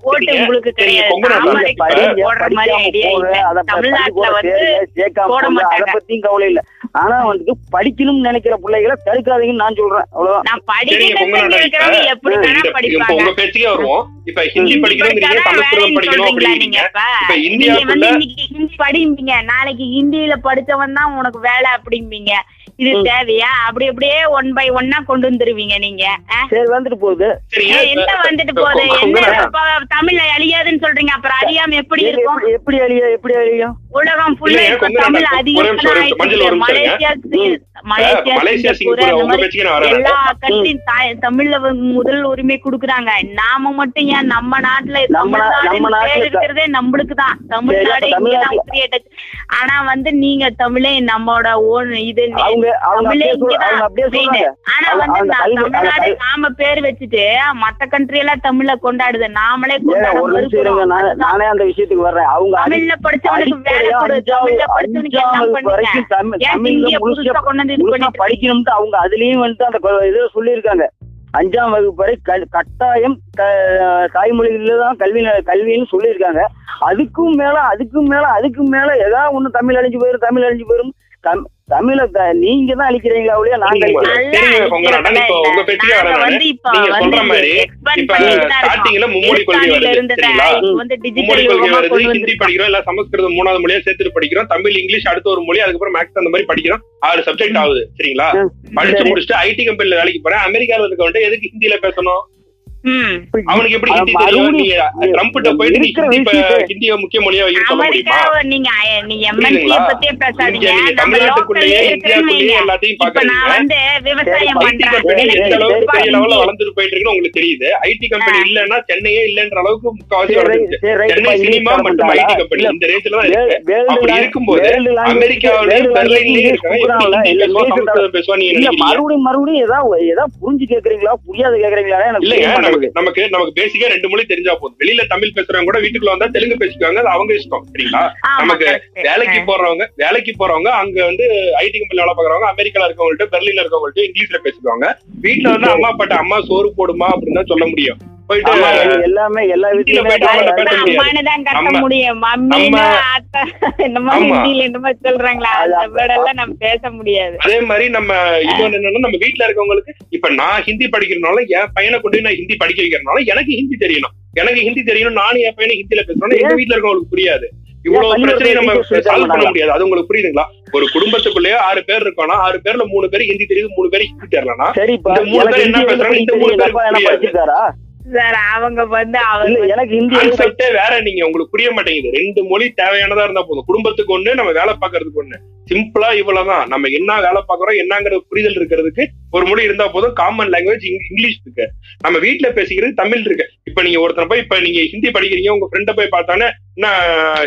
ஓட்டு. உங்களுக்கு கிடையாது. போடுற மாதிரி ஐடியா இல்ல. தமிழ்நாட்டுல வந்து போட மாட்டாங்க. பத்தியும் கவலை இல்ல. ஆனா வந்து படிக்கணும்னு நினைக்கிற பிள்ளைகளை தடுக்காதீங்கன்னு நான் சொல்றேன். அவ்வளவுதான். நான் இருக்கிறவங்க எப்படி இப்ப வேணா படிப்பாங்க. உங்க பேச்சுக்கே வருவோம். இப்ப ஹிந்தி படிக்கணும் நீங்க சமஸ்கிருதம் படிக்கணும் அப்படிங்கிறீங்க இப்ப ஹிந்தி படிப்பீங்க. நாளைக்கு ஹிந்தியில படிச்சவன் தான் உனக்கு வேலை அப்படிம்பீங்க. இது தேவையா? அப்படி அப்படியே ஒன் பை ஒன்னா கொண்டு வந்துருவீங்க நீங்க? சரி வந்துட்டு போகுது. என்ன வந்துட்டு போகுது? என்ன தமிழ்ல அழியாதுன்னு சொல்றீங்க. அப்புறம் அழியாம எப்படி இருக்கும்? எப்படி- எப்படி அழியா எப்படி அழியும்? உலகம் தமிழ் அதிகம் மலேசியா. மலேசியா. எல்லா கண்ட்ரியும் தாய் தமிழ்ல முதல் உரிமை கொடுக்குறாங்க. நாம மட்டும் ஏன் நம்ம நாட்டுல இருக்கிறதே நம்மளுக்கு தான். தமிழ்நாடு. ஆனா வந்து நீங்க தமிழே நம்மோட ஓன் இது தமிழே ஆனா வந்து தமிழ்நாடு நாம பேர் வச்சுட்டு மத்த கண்ட்ரி எல்லாம் தமிழ கொண்டாடுது. நாமளே ஏங்க, கொண்டாட ஒரு நிமிஷம் இருங்க மறுக்கிறோம். நானே- அந்த விஷயத்துக்கு வர்றேன். அவங்க தமிழ்ல படிச்சவனுக்கு படிக்கணும்ட்டு அவங்க அதுலயும் வந்துட்டு அந்த இதுல சொல்லியிருக்காங்க. அஞ்சாம் வகுப்பு வரை கட்டாயம் தாய்மொழியில தான் கல்வி கல்வின்னு சொல்லியிருக்காங்க. அதுக்கும் மேல அதுக்கும் மேல அதுக்கும் மேல ஏதாவது ஒண்ணு தமிழ் அழிஞ்சு போயிரும் தமிழ் அழிஞ்சு போயிரும். தம்- தமிழ த- நீங்க தான் அழிக்கிறீங்களா ஒழிய நாங்க ஹிந்தி படிக்கிறோம் இல்ல சமஸ்கிருதம் மூணாவது மொழியா சேர்த்துட்டு படிக்கிறோம். தமிழ் இங்கிலீஷ் அடுத்த ஒரு மொழி அதுக்கப்புறம் மேக்ஸ் அந்த மாதிரி படிக்கிறோம். ஆறு சப்ஜெக்ட் ஆகுது சரிங்களா. படிச்சு. முடிச்சுட்டு ஐடி கம்பெனில வேலைக்கு போறேன். அமெரிக்கால இருக்கவன்ட்டு எதுக்கு ஹிந்தியில பேசணும். அவனுக்கு எப்படி ஹிந்தி தெரியும் நீங்க ட்ரம்ப் கிட்ட போயிட்டு ஹிந்திய முக்கிய மொழியா சொல்ல முடியுமா? நீங்க நீங்க எம்என்சி? பத்தியே பேசாதீங்க. தமிழ்நாட்டுக்குள்ளேயே இந்தியாக்குள்ளேயே. எல்லாத்தையும் நான் பாக்குறீங்க வந்து விவசாயம் பண்றேன். எந்த அளவுக்கு பெரிய லெவல்ல. வளர்ந்துட்டு போயிட்டு இருக்குன்னு உங்களுக்கு தெரியுது. IT company. இல்லன்னா சென்னையே இல்லன்ற அளவுக்கு முக்காவாசி வளர்ந்துருச்சு. சென்னை சினிமா மற்றும் ஐடி கம்பெனி இந்த ரேஞ்சில தான் இருக்கு. அப்படி இருக்கும்போது நீங்க இல்ல நினைக்கிறீங்க? மறுபடியும் மறுபடியும் ஏதாவது ஏதாவது புரிஞ்சு கேக்குறீங்களா? புரியாது கேக்குறீங்களா? எனக்கு இல்லைங்க நமக்கு. நமக்கு நமக்கு பேசிக்கா ரெண்டு மொழி தெரிஞ்சா போதும் வெளியில தமிழ் பேசுறவங்க கூட வீட்டுக்குள்ள வந்தா தெலுங்கு பேசிக்குவாங்க அது அவங்க இஷ்டம் சரிங்களா நமக்கு. வேலைக்கு. போறவங்க வேலைக்கு போறவங்க அங்க வந்து ஐடி கம்பெனி வேலை பாக்குறவங்க அமெரிக்கால இருக்கவங்கள்ட்ட பெர்லின்ல இருக்கவங்கள்ட்ட இங்கிலீஷ்ல பேசுவாங்க வீட்டுல வந்து அம்மா அப்பாட்ட அம்மா சோறு போடுமா அப்படின்னு தான் சொல்ல முடியும் போயிட்டு எல்லாமே எல்லா அது- வேர்ட் எல்லாம் நம்ம பேச முடியாது. அதே மாதிரி நம்ம இன்னொன்னு என்னன்னா நம்ம வீட்டுல இருக்கவங்களுக்கு இப்ப நான் ஹிந்தி படிக்கிறதுனால என் பையனை கொண்டு நான் ஹிந்தி படிக்க வைக்கிறதுனால எனக்கு ஹிந்தி தெரியணும். எனக்கு ஹிந்தி தெரியணும் நானும் என் பையனை ஹிந்தில பேசணும் எங்க வீட்டுல இருக்கவங்களுக்கு புரியாது. இவ்வளவு பிரச்சனையை நம்ம சால்வ் பண்ண முடியாது. அது உங்களுக்கு புரியுதுங்களா? ஒரு குடும்பத்துக்குள்ளேயே ஆறு பேர் இருக்கோம்னா ஆறு பேர்ல மூணு பேர் ஹிந்தி தெரியுது மூணு பேர் ஹிந்தி தெரியலனா இந்த மூணு பேர் என்ன பேசுறாங்க, இந்த மூணு தெரியும். சார் அவங்க வந்து அவங்க எனக்கு வேற. நீங்க உங்களுக்கு புரிய மாட்டேங்குது. ரெண்டு மொழி தேவையானதா இருந்தா போதும். குடும்பத்துக்கு ஒண்ணு நம்ம வேலை பாக்குறதுக்கு ஒண்ணு. சிம்பிளா இவ்வளவுதான். நம்ம என்ன வேலை பாக்குறோம் என்னங்கிற புரிதல் இருக்கிறதுக்கு ஒரு மொழி இருந்தா போதும். காமன் லாங்குவேஜ் இங்கிலீஷ் இருக்கு. நம்ம வீட்ல பேசிக்கிறது தமிழ் இருக்கு. இப்ப நீங்க ஒருத்தனை போய் இப்ப நீங்க ஹிந்தி படிக்கிறீங்க உங்க ஃப்ரெண்ட போய் பார்த்தானே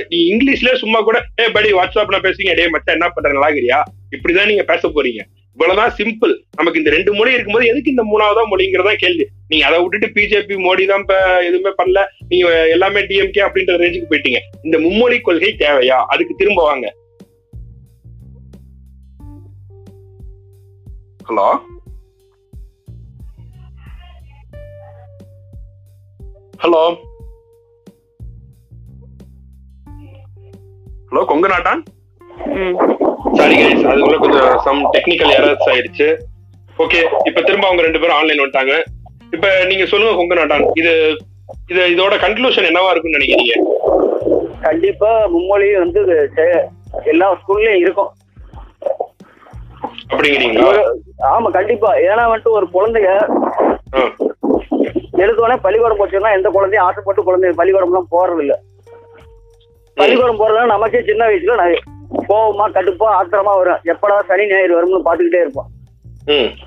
நீ இங்கிலீஷ்ல சும்மா கூட ஏ படி வாட்ஸ்அப்ல பேசுறீங்க. டே மச்சான் என்ன பண்ற? நல்லாகிறியா இப்படிதான் நீங்க பேச போறீங்க. இவ்வளவுதான் சிம்பிள் நமக்கு இந்த ரெண்டு மொழி இருக்கும்போது எதுக்கு இந்த மூணாவதா மொழிங்கிறதா கேள்வி. நீங்க அதை விட்டுட்டு பிஜேபி மோடி தான் இப்ப எதுவுமே பண்ணல. நீங்க எல்லாமே டிஎம்கே அப்படின்ற ரேஞ்சுக்கு போயிட்டீங்க. இந்த மும்மொழி கொள்கை தேவையா? அதுக்கு திரும்ப வாங்க. Hello? Hello? Hello Kongu Nattan? Sorry guys அதுக்குள்ள கொஞ்சம் சம் டெக்னிக்கல் எரர்ஸ் ஆயிருச்சு. ஓகே இப்ப திரும்ப அவங்க ரெண்டு பேரும் ஆன்லைன் வந்துட்டாங்க. இப்ப நீங்க சொல்லுங்க கொங்கு நாட்டான். இது இது இதோட கன்க்ளூஷன் என்னவா இருக்கும்னு நினைக்கிறீங்க? கண்டிப்பா மும்மொழி வந்து எல்லா ஸ்கூல்லயும் இருக்கும். அப்படிங்கிறீங்களா? ஆமா கண்டிப்பா. ஏன்னா வந்துட்டு ஒரு குழந்தைய ஆ, எடுத்தோடனே பள்ளிக்கூடம் போச்சுன்னா எந்த குழந்தையும் ஆசைப்பட்டு குழந்தை பள்ளிக்கூடம்லாம் போறது இல்ல பள்ளிக்கூடம் போறதுனால நமக்கே சின்ன வயசுல நான் கோவமா கடுப்பா ஆத்திரமா வரும் எப்படா சனி ஞாயிறு வரும்னு பாத்துக்கிட்டே இருப்போம்.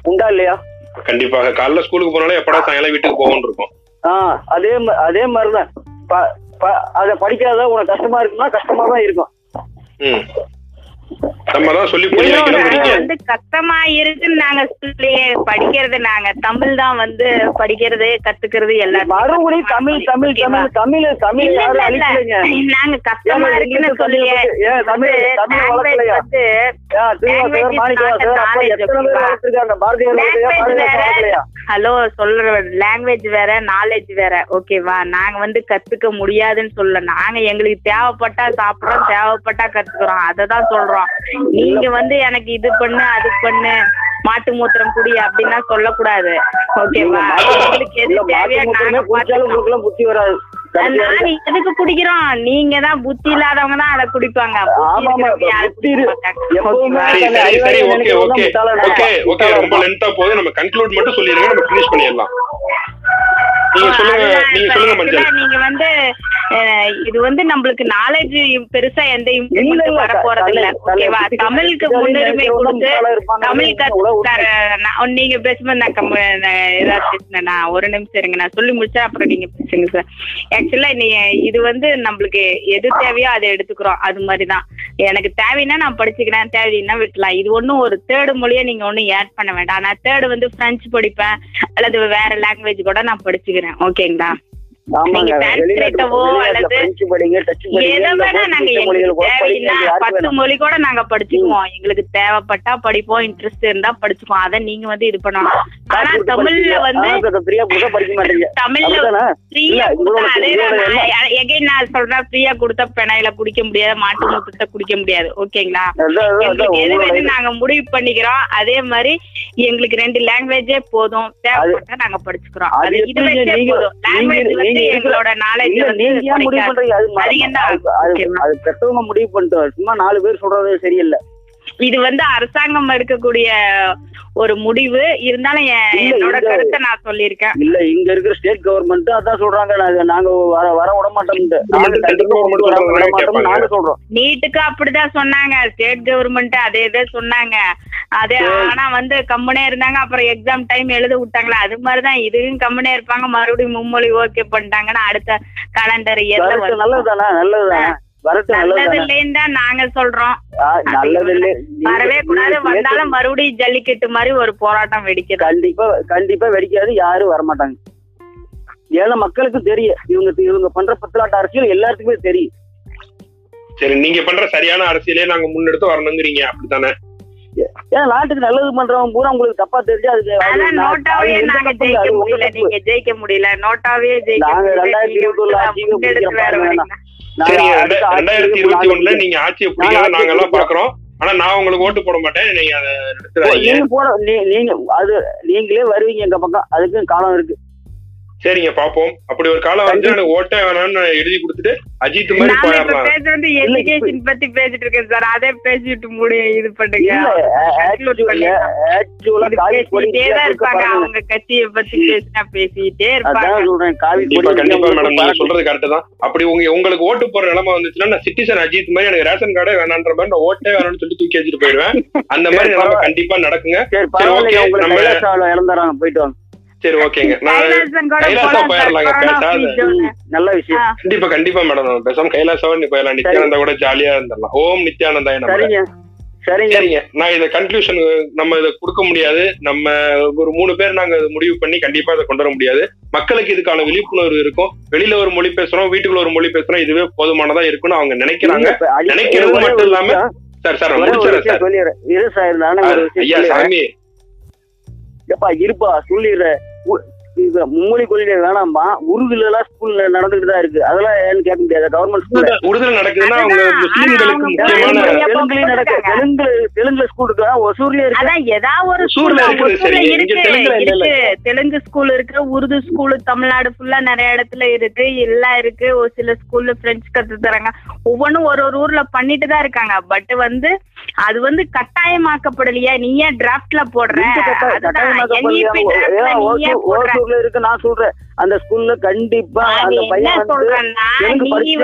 உண்டா இல்லையா? கண்டிப்பாக. காலைல ஸ்கூலுக்கு போனாலே எப்படா சாயங்காலம் வீட்டுக்கு போகணும் இருக்கும். ஆஹ் அதே அதே மாதிரிதான். அதை படிக்காத உனக்கு கஷ்டமா இருக்குன்னா கஷ்டமா தான் இருக்கும் வந்து கஷ்டமா இருக்குன்னு நாங்க ஸ்கூல்லயே படிக்கிறது நாங்க. தமிழ் தான் வந்து படிக்கிறது கத்துக்கிறது எல்லாமே மறுபடியும் தமிழ் தமிழ் தமிழ் தமிழ் தமிழ். நாங்க கஷ்டமா இருக்குன்னு சொல்லியே தமிழ் வந்து ஹலோ சொல்ற லாங்குவேஜ் வேற நாலேஜ் வேற. ஓகேவா நாங்க வந்து கத்துக்க முடியாதுன்னு சொல்ல நாங்க எங்களுக்கு தேவைப்பட்டா சாப்பிடுறோம் தேவைப்பட்டா கத்துக்கிறோம். அததான் சொல்றோம். நீங்க வந்து எனக்கு இது பண்ணு அது பண்ணு. மாட்டு மூத்திரம் குடி அப்படின்னா சொல்லக்கூடாது. ஓகேவா எங்களுக்கு எது தேவையோ நாங்க புத்தி வராது. நாங்க எதுக்கு குடிக்கிறோம்? நீங்க தான் புத்தி இல்லாதவங்க தான் அதை குடிப்பாங்க? சரி சரி ஓகே. ஓகே. ரொம்ப லென்த்தா போகுது. நம்ம கன்க்ளூட் மட்டும் சொல்லிடுங்க நம்ம ஃபினிஷ் பண்ணிடலாம். நீங்க சொல்லுங்க நீங்க இப்ப சொல்லுங்க actually மஞ்சள். நீங்க வந்து இது வந்து நம்மளுக்கு நாலேஜ் பெருசா எந்த இம்ப்ரூவ்மெண்ட் வர போறது இல்ல. ஓகேவா தமிழுக்கு முன்னுரிமை கொடுத்து. தமிழ் நீங்க பேசும்போது நான் நான் ஏதாவது பேசினேன். நான் ஒரு நிமிஷம் இருங்க. நான் சொல்லி முடிச்சா அப்புறம் நீங்க பேசுங்க சார். ஆக்சுவலா நீ இது வந்து நம்மளுக்கு எது தேவையோ அதை எடுத்துக்கிறோம். அது மாதிரிதான். எனக்கு தேவைன்னா நான் படிச்சுக்கிறேன். தேவைன்னா விட்டுலாம். இது ஒன்றும் ஒரு தேர்டு மொழியை நீங்க ஒன்றும் ஆட் பண்ண வேண்டாம். நான் தேர்டு வந்து பிரெஞ்சு படிப்பேன். அல்லது வேற லாங்குவேஜ் கூட நான் படிச்சுக்கிறேன். ஓகேங்களா பத்து மொழி கூட நாங்க படிச்சுக்குவோம். எங்களுக்கு தேவைப்பட்டா படிப்போம். இன்ட்ரெஸ்ட் இருந்தா படிச்சுக்குவோம். அத நீங்க வந்து இது பண்ணணும். ஆனா தமிழ்ல. வந்து தமிழ்ல ஃப்ரீயா எகைன் நான் சொல்றேன். ஃப்ரீயா கொடுத்தா பெனாயில குடிக்க முடியாது. மாட்டு மூத்தத்தை குடிக்க முடியாது. ஓகேங்களா? எங்களுக்கு எது வேணும் நாங்க முடிவு பண்ணிக்கிறோம். அதே மாதிரி எங்களுக்கு ரெண்டு லாங்குவேஜே போதும். தேவைப்பட்டா நாங்க படிச்சுக்கிறோம். வந்து எங்களோட நாலேஜ் வந்து முடிவு. பண்றீங்க? அது பெற்றவங்க முடிவு பண்ணிட்டு சும்மா நாலு பேர் சொல்றது சரியில்லை. இது வந்து அரசாங்கம் எடுக்கக்கூடிய ஒரு முடிவு. இருந்தாலும் என்னோட கருத்தை நான் சொல்லியிருக்கேன். இல்ல இங்க இருக்கிற ஸ்டேட் கவர்மெண்ட் அதான் சொல்றாங்க. நாங்க நாங்க வர வர விட மாட்டோம் நாங்க சொல்றோம். நீட்டுக்கு அப்படிதான் சொன்னாங்க. ஸ்டேட் கவர்மெண்ட் அதே இதே சொன்னாங்க. அதே ஆனா வந்து கம்முனே இருந்தாங்க. அப்புறம் எக்ஸாம் டைம் எழுத விட்டாங்களா. அது மாதிரிதான் இதுவும் கம்முனே இருப்பாங்க. மறுபடியும் மும்மொழி ஓகே பண்ணிட்டாங்கன்னா அடுத்த கலண்டர் நல்லதுதானே? நல்லதுதானே? வரட்டு நல்லது நல்லதுதானே இல்லைன்னு தான் நாங்க சொல்றோம். ஆ, நல்லது இல்லை வரவே கூடாது. வந்தாலும் மறுபடியும் ஜல்லிக்கட்டு மாதிரி ஒரு போராட்டம் வெடிக்குது கண்டிப்பா கண்டிப்பா வெடிக்காது. யாரும் வரமாட்டாங்க. ஏன்னா மக்களுக்கு தெரியும். இவங்க இவங்க பண்ற பத்திராட்ட அரசியல் எல்லாத்துக்குமே தெரியும். சரி நீங்க பண்ற சரியான அரசியலே நாங்க முன்னெடுத்து வரணுங்கிறீங்க. அப்படித்தானே? ஏன்னா நாட்டுக்கு நல்லது பண்றவங்க பூரா உங்களுக்கு தப்பா தெரிஞ்சு அது நோட்டாவே நாங்க ஜெயிக்க முடியல. நீங்க ஜெயிக்க முடியல. நோட்டாவே ஜெயிக்க முடியல. ஆட்சிக்கு ரெண்டாயிரத்தி இருபத்தி ஒண்ணுல நீங்க ஆட்சியை பிடிக்காத நாங்க எல்லாம். பாக்குறோம். ஆனா நான் உங்களுக்கு ஓட்டு போட மாட்டேன். நீங்க அதை நீங்க போட நீங்க அது நீங்களே வருவீங்க எங்க பக்கம். அதுக்கும் காலம் இருக்கு. சரிங்க பாப்போம். அப்படி ஒரு காலம் வந்து எனக்கு ஓட்டே வேணாம்னு நான் எழுதி கொடுத்துட்டு அஜித் மாதிரி போயிடலாம். இல்ல, இப்ப- education பத்தி பேசிட்டு இருக்கேன் சார். அதே பேசிட்டு முடி இது பண்ணுங்க. இருப்பாங்க. அவங்க கட்சியை பத்தி பேசினா பேசிட்டே இருப்பாங்க. சொல்றது கரெக்ட் தான். அப்படி உங்க உங்களுக்கு ஓட்டு போற நிலைமை வந்துச்சுன்னா நான் சிட்டிசன் அஜித் மாதிரி எனக்கு ரேஷன் கார்டே வேணான்ற மாதிரி நான் ஓட்டே வேணாம்னு சொல்லி தூக்கி வச்சுட்டு போயிடுவேன். அந்த மாதிரி நிலைமை கண்டிப்பா நடக்குங்க. சரி உங்களுக்கு நம்ம- போயிட்டு வாங்க. சரி ஓகேங்க நல்ல விஷயம். கண்டிப்பா கண்டிப்பா மேடம் நம்ம பேசாம கைலாசவன் நீ போயிடலாம். நித்யானந்தா கூட ஜாலியா இருந்துடலாம். ஓம் நித்யானந்தாய நம்ம சரிங்க. சரிங்க. சரிங்க. நான் இதை கன்க்ளூஷன் நம்ம இதை கொடுக்க முடியாது. நம்ம ஒரு மூணு பேர் நாங்க இதை முடிவு பண்ணி கண்டிப்பா இதை கொண்டு வர முடியாது. மக்களுக்கு இதுக்கான விழிப்புணர்வு இருக்கும். வெளியில ஒரு மொழி பேசுறோம் வீட்டுக்குள்ள ஒரு மொழி பேசுறோம் இதுவே போதுமானதா இருக்குன்னு அவங்க நினைக்கிறாங்க. நினைக்கிறது மட்டும் இல்லாம சார் சார் முடிச்சிடறேன் சார் ஐயா. சாமி. இருப்பா சொல்லிடுறேன். what மும்மொழி கொள்கை வேணாம்பா உருதுல எல்லாம் ஸ்கூல்ல நடந்துட்டு தான் இருக்கு. அதெல்லாம் ஏன்னு கேட்க முடியாது. கவர்மெண்ட் ஸ்கூல்ல உறுதல் நடக்குதுன்னா தெலுங்குலயும் நடக்கு. தெலுங்கு தெலுங்குல ஸ்கூல் இருக்கு. ஒசூர்லயே இருக்கு. அதான் ஏதாவது ஒரு ஒசூர்ல ஸ்கூல் இருக்குது, ஒசூர்ல சரி. இங்க இருக்கு. தெலுங்கு ஸ்கூல் இருக்கு. உருது ஸ்கூல் தமிழ்நாடு ஃபுல்லா நிறைய இடத்துல இருக்கு. எல்லாம் இருக்கு. ஒரு சில ஸ்கூல்ல பிரெஞ்சு கத்து தராங்க. ஒவ்வொன்றும் ஒரு ஒரு ஊர்ல பண்ணிட்டு தான் இருக்காங்க. பட் வந்து அது வந்து கட்டாயமாக்கப்படலையா? நீ ஏன் டிராப்ட்ல போடுற? நீ ஏன் போடுற? ஓசூர்ல இருக்கு நான் சொல்றேன். அந்த ஸ்கூல்ல கண்டிப்பா அந்த பையன் வந்து படிச்சு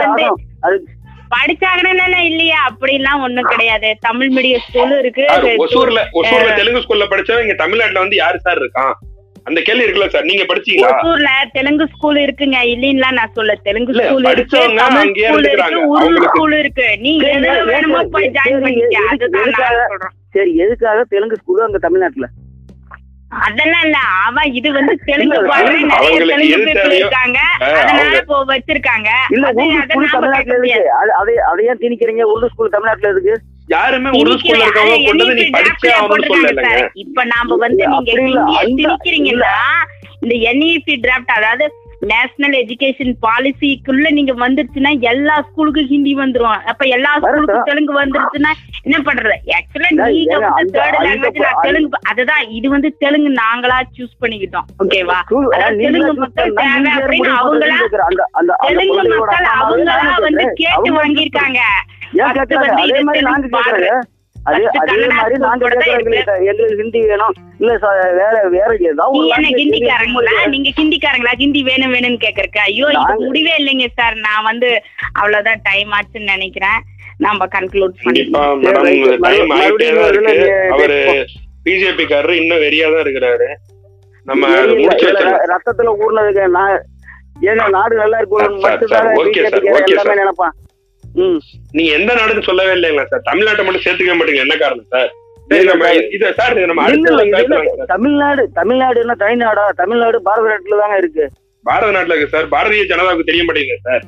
படிச்சாங்கன்னா இல்லையா? அப்படிலாம் ஒண்ணும் கிடையாது. தமிழ் மீடியம் ஸ்கூலும் இருக்கு. சார், ஒசூர்ல ஒசூர்ல தெலுங்கு ஸ்கூல்ல படிச்சவன் இங்க தமிழ்நாட்டுல வந்து யாரு சார் இருக்கான்? அந்த கேள்வி இருக்குல்ல சார் நீங்க படிச்சீங்களா? ஒசூர்ல தெலுங்கு ஸ்கூல் இருக்குங்க. இல்லைன்னா நான் சொல்ல தெலுங்கு ஸ்கூல் இருக்கு படிச்சவங்க தமிழ் ஸ்கூல் இருக்கு. உருது ஸ்கூல் இருக்கு. நீ சரி, எதுல சரி, வேணுமோ போய் ஜாயின் பண்ணிக்க. அதுதான் எதுக்காக? நான் சொல்றேன். சரி எதுக்காக தெலுங்கு ஸ்கூல் அங்க தமிழ்நாட்டுல? அதெல்லாம் இல்ல. அவன் இது வந்து தெலுங்கு நிறைய தெலுங்கு தேவையோ, இருக்காங்க அதனால இப்போ வச்சிருக்காங்க. இல்ல அது- உருது அதை ஸ்கூல் நாம தமிழ்நாட்டுல கேட்க முடியாது. இருக்கு அது- அதை அதை ஏன் திணிக்கிறீங்க? உருது ஸ்கூல் தமிழ்நாட்டுல இருக்கு யாருமே உருது ஸ்கூல்ல இருக்கவங்க நீ படிச்சே ஆகணும்னு. இப்ப நாம வந்து நீங்க திணிக்கிறீங்கன்னா இந்த என்இபி டிராஃப்ட் அதாவது நேஷனல் எஜுகேஷன் பாலிசிக்குள்ள நீங்க வந்துருச்சுன்னா எல்லா ஸ்கூலுக்கும் ஹிந்தி வந்துரும். அப்ப எல்லா ஸ்கூலுக்கும். தெலுங்கு வந்துருச்சுன்னா என்ன பண்றது? ஆக்சுவலா நீங்க வந்து தேர்ட் லாங்குவேஜ் நான் தெலுங்கு அதுதான் இது வந்து தெலுங்கு நாங்களா சூஸ் பண்ணிக்கிட்டோம். ஓகேவா? தெலுங்கு choose மக்கள் தேவை அப்படின்னு அவங்களா தெலுங்கு மக்கள் அவங்களா வந்து. கேட்டு வாங்கியிருக்காங்க. அதே. அதே மாதிரி நாங்க தான். எங்களுக்கு ஹிந்தி வேணும். இல்ல சார் வேற வேற ஏதாவது ஹிந்திக்காரங்களா? நீங்க ஹிந்திக்காரங்களா? ஹிந்தி வேணும் வேணும்னு கேக்குறக்க. ஐயோ இது முடிவே இல்லைங்க சார். நான் வந்து அவ்வளவுதான் டைம் ஆச்சுன்னு நினைக்கிறேன். நம்ம கன்க்ளூட் தான் அவரு பிஜேபி காரரு இன்னும் வெறியா தான் இருக்கிறாரு. நம்ம ரத்தத்துல ஊர்னதுக்கு நான் ஏங்க நாடு நல்லா okay, எல்லாமே sir. நினைப்பான். நீங்க எந்த நாடுன்னு சொல்லவே இல்லைங்களா சார்? தமிழ்நாட்டை மட்டும் சேர்த்துக்க மாட்டீங்க. என்ன காரணம் சார்? தமிழ்நாடு தமிழ்நாடு என்ன தனிநாடா? தமிழ்நாடு பாரத நாட்டுல தாங்க இருக்கு. பாரத நாட்டுல இருக்கு சார். பாரதிய ஜனதாவுக்கு தெரிய மாட்டேங்குது சார்.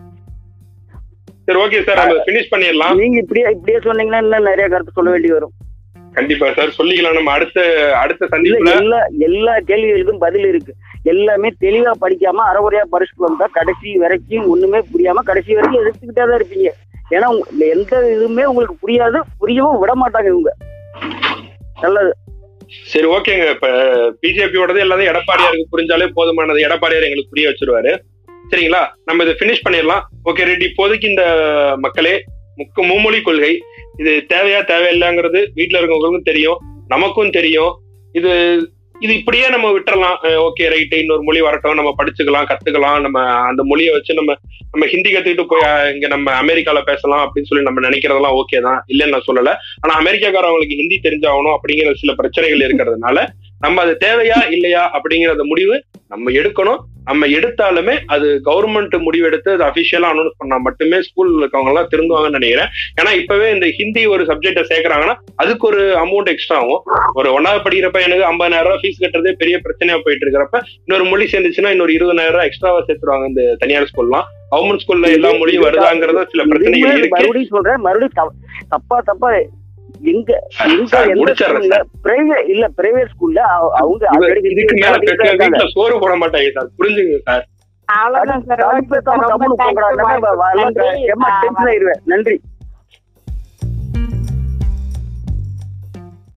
சரி ஓகே சார். நம்ம பினிஷ் பண்ணிடலாம். நீங்க இப்படியே இப்படியே சொன்னீங்கன்னா இன்னும் நிறைய கருத்து சொல்ல வேண்டி வரும். கண்டிப்பா சார். சொல்லிக்கலாம். நம்ம அடுத்த அடுத்த சந்திப்புல எல்லா எல்லா கேள்விகளுக்கும் பதில் இருக்கு. எல்லாமே தெளிவா படிக்காம அறகுறையா படிச்சுட்டு வந்தா கடைசி வரைக்கும் ஒண்ணுமே புரியாம கடைசி வரைக்கும் எதிர்த்துக்கிட்டே தான் இருப்பீங்க. ஏன்னா எந்த இதுவுமே உங்களுக்கு புரியாது புரியவும் விட மாட்டாங்க இவங்க. நல்லது. சரி ஓகேங்க. இப்ப பிஜேபியோடது எல்லாத்தையும் எடப்பாடியாருக்கு புரிஞ்சாலே போதுமானது. எடப்பாடியார் எங்களுக்கு புரிய வச்சிருவாரு. சரிங்களா? நம்ம இதை ஃபினிஷ் பண்ணிடலாம். ஓகே ரெடி இப்போதைக்கு இந்த மக்களே முக்க மும்மொழி கொள்கை இது தேவையா தேவையில்லைங்கிறது வீட்டுல இருக்கவங்களுக்கும் தெரியும். நமக்கும் தெரியும். இது இது இப்படியே நம்ம விட்டுறலாம். ஓகே ரைட்டு இன்னொரு மொழி வரட்டும். நம்ம படிச்சுக்கலாம் கத்துக்கலாம். நம்ம அந்த மொழியை வச்சு நம்ம நம்ம ஹிந்தி கத்துக்கிட்டு போய் இங்க நம்ம அமெரிக்கால பேசலாம் அப்படின்னு சொல்லி நம்ம நினைக்கிறதெல்லாம் ஓகே தான். இல்லைன்னு நான் சொல்லல. ஆனா அமெரிக்காக்காரவங்களுக்கு ஹிந்தி தெரிஞ்சாகணும் அப்படிங்கிற சில பிரச்சனைகள் இருக்கிறதுனால நம்ம அது தேவையா இல்லையா அப்படிங்கிற முடிவு நம்ம எடுக்கணும். நம்ம எடுத்தாலுமே அது கவர்மெண்ட் முடிவெடுத்து அது அபிஷியலா அனௌன்ஸ் பண்ணா மட்டுமே ஸ்கூல்ல இருக்கவங்க எல்லாம் திருந்துவாங்கன்னு நினைக்கிறேன். ஏன்னா இப்பவே இந்த ஹிந்தி ஒரு சப்ஜெக்ட சேர்க்கறாங்கன்னா அதுக்கு ஒரு அமௌண்ட் எக்ஸ்ட்ரா ஆகும். ஒரு ஒன்னாவது படிக்கிறப்ப எனக்கு ஐம்பதாயிரம் ரூபாய் ஃபீஸ் கட்டுறதே பெரிய பிரச்சனையா போயிட்டு இருக்கிறப்ப இன்னொரு மொழி சேர்ந்துச்சுன்னா இன்னொரு இருபதாயிரம் ரூபாய் எக்ஸ்ட்ராவா சேர்த்துருவாங்க இந்த தனியார் ஸ்கூல்லாம் கவர்மெண்ட் ஸ்கூல்ல எல்லா மொழியும் வருதாங்கிறத சில பிரச்சனைகள் இருக்கு. மறுபடியும் சொல்றேன். மறுபடியும் தப்- தப்பா தப்பா எங்க எங்க எந்த ஸ்கூல்ல பிரைவேட் இல்ல பிரைவேட் ஸ்கூல்ல அவங்க சோறு போட மாட்டாங்க சார். புரிஞ்சுங்க சார். அவ்வளவுதான் சார். நன்றி.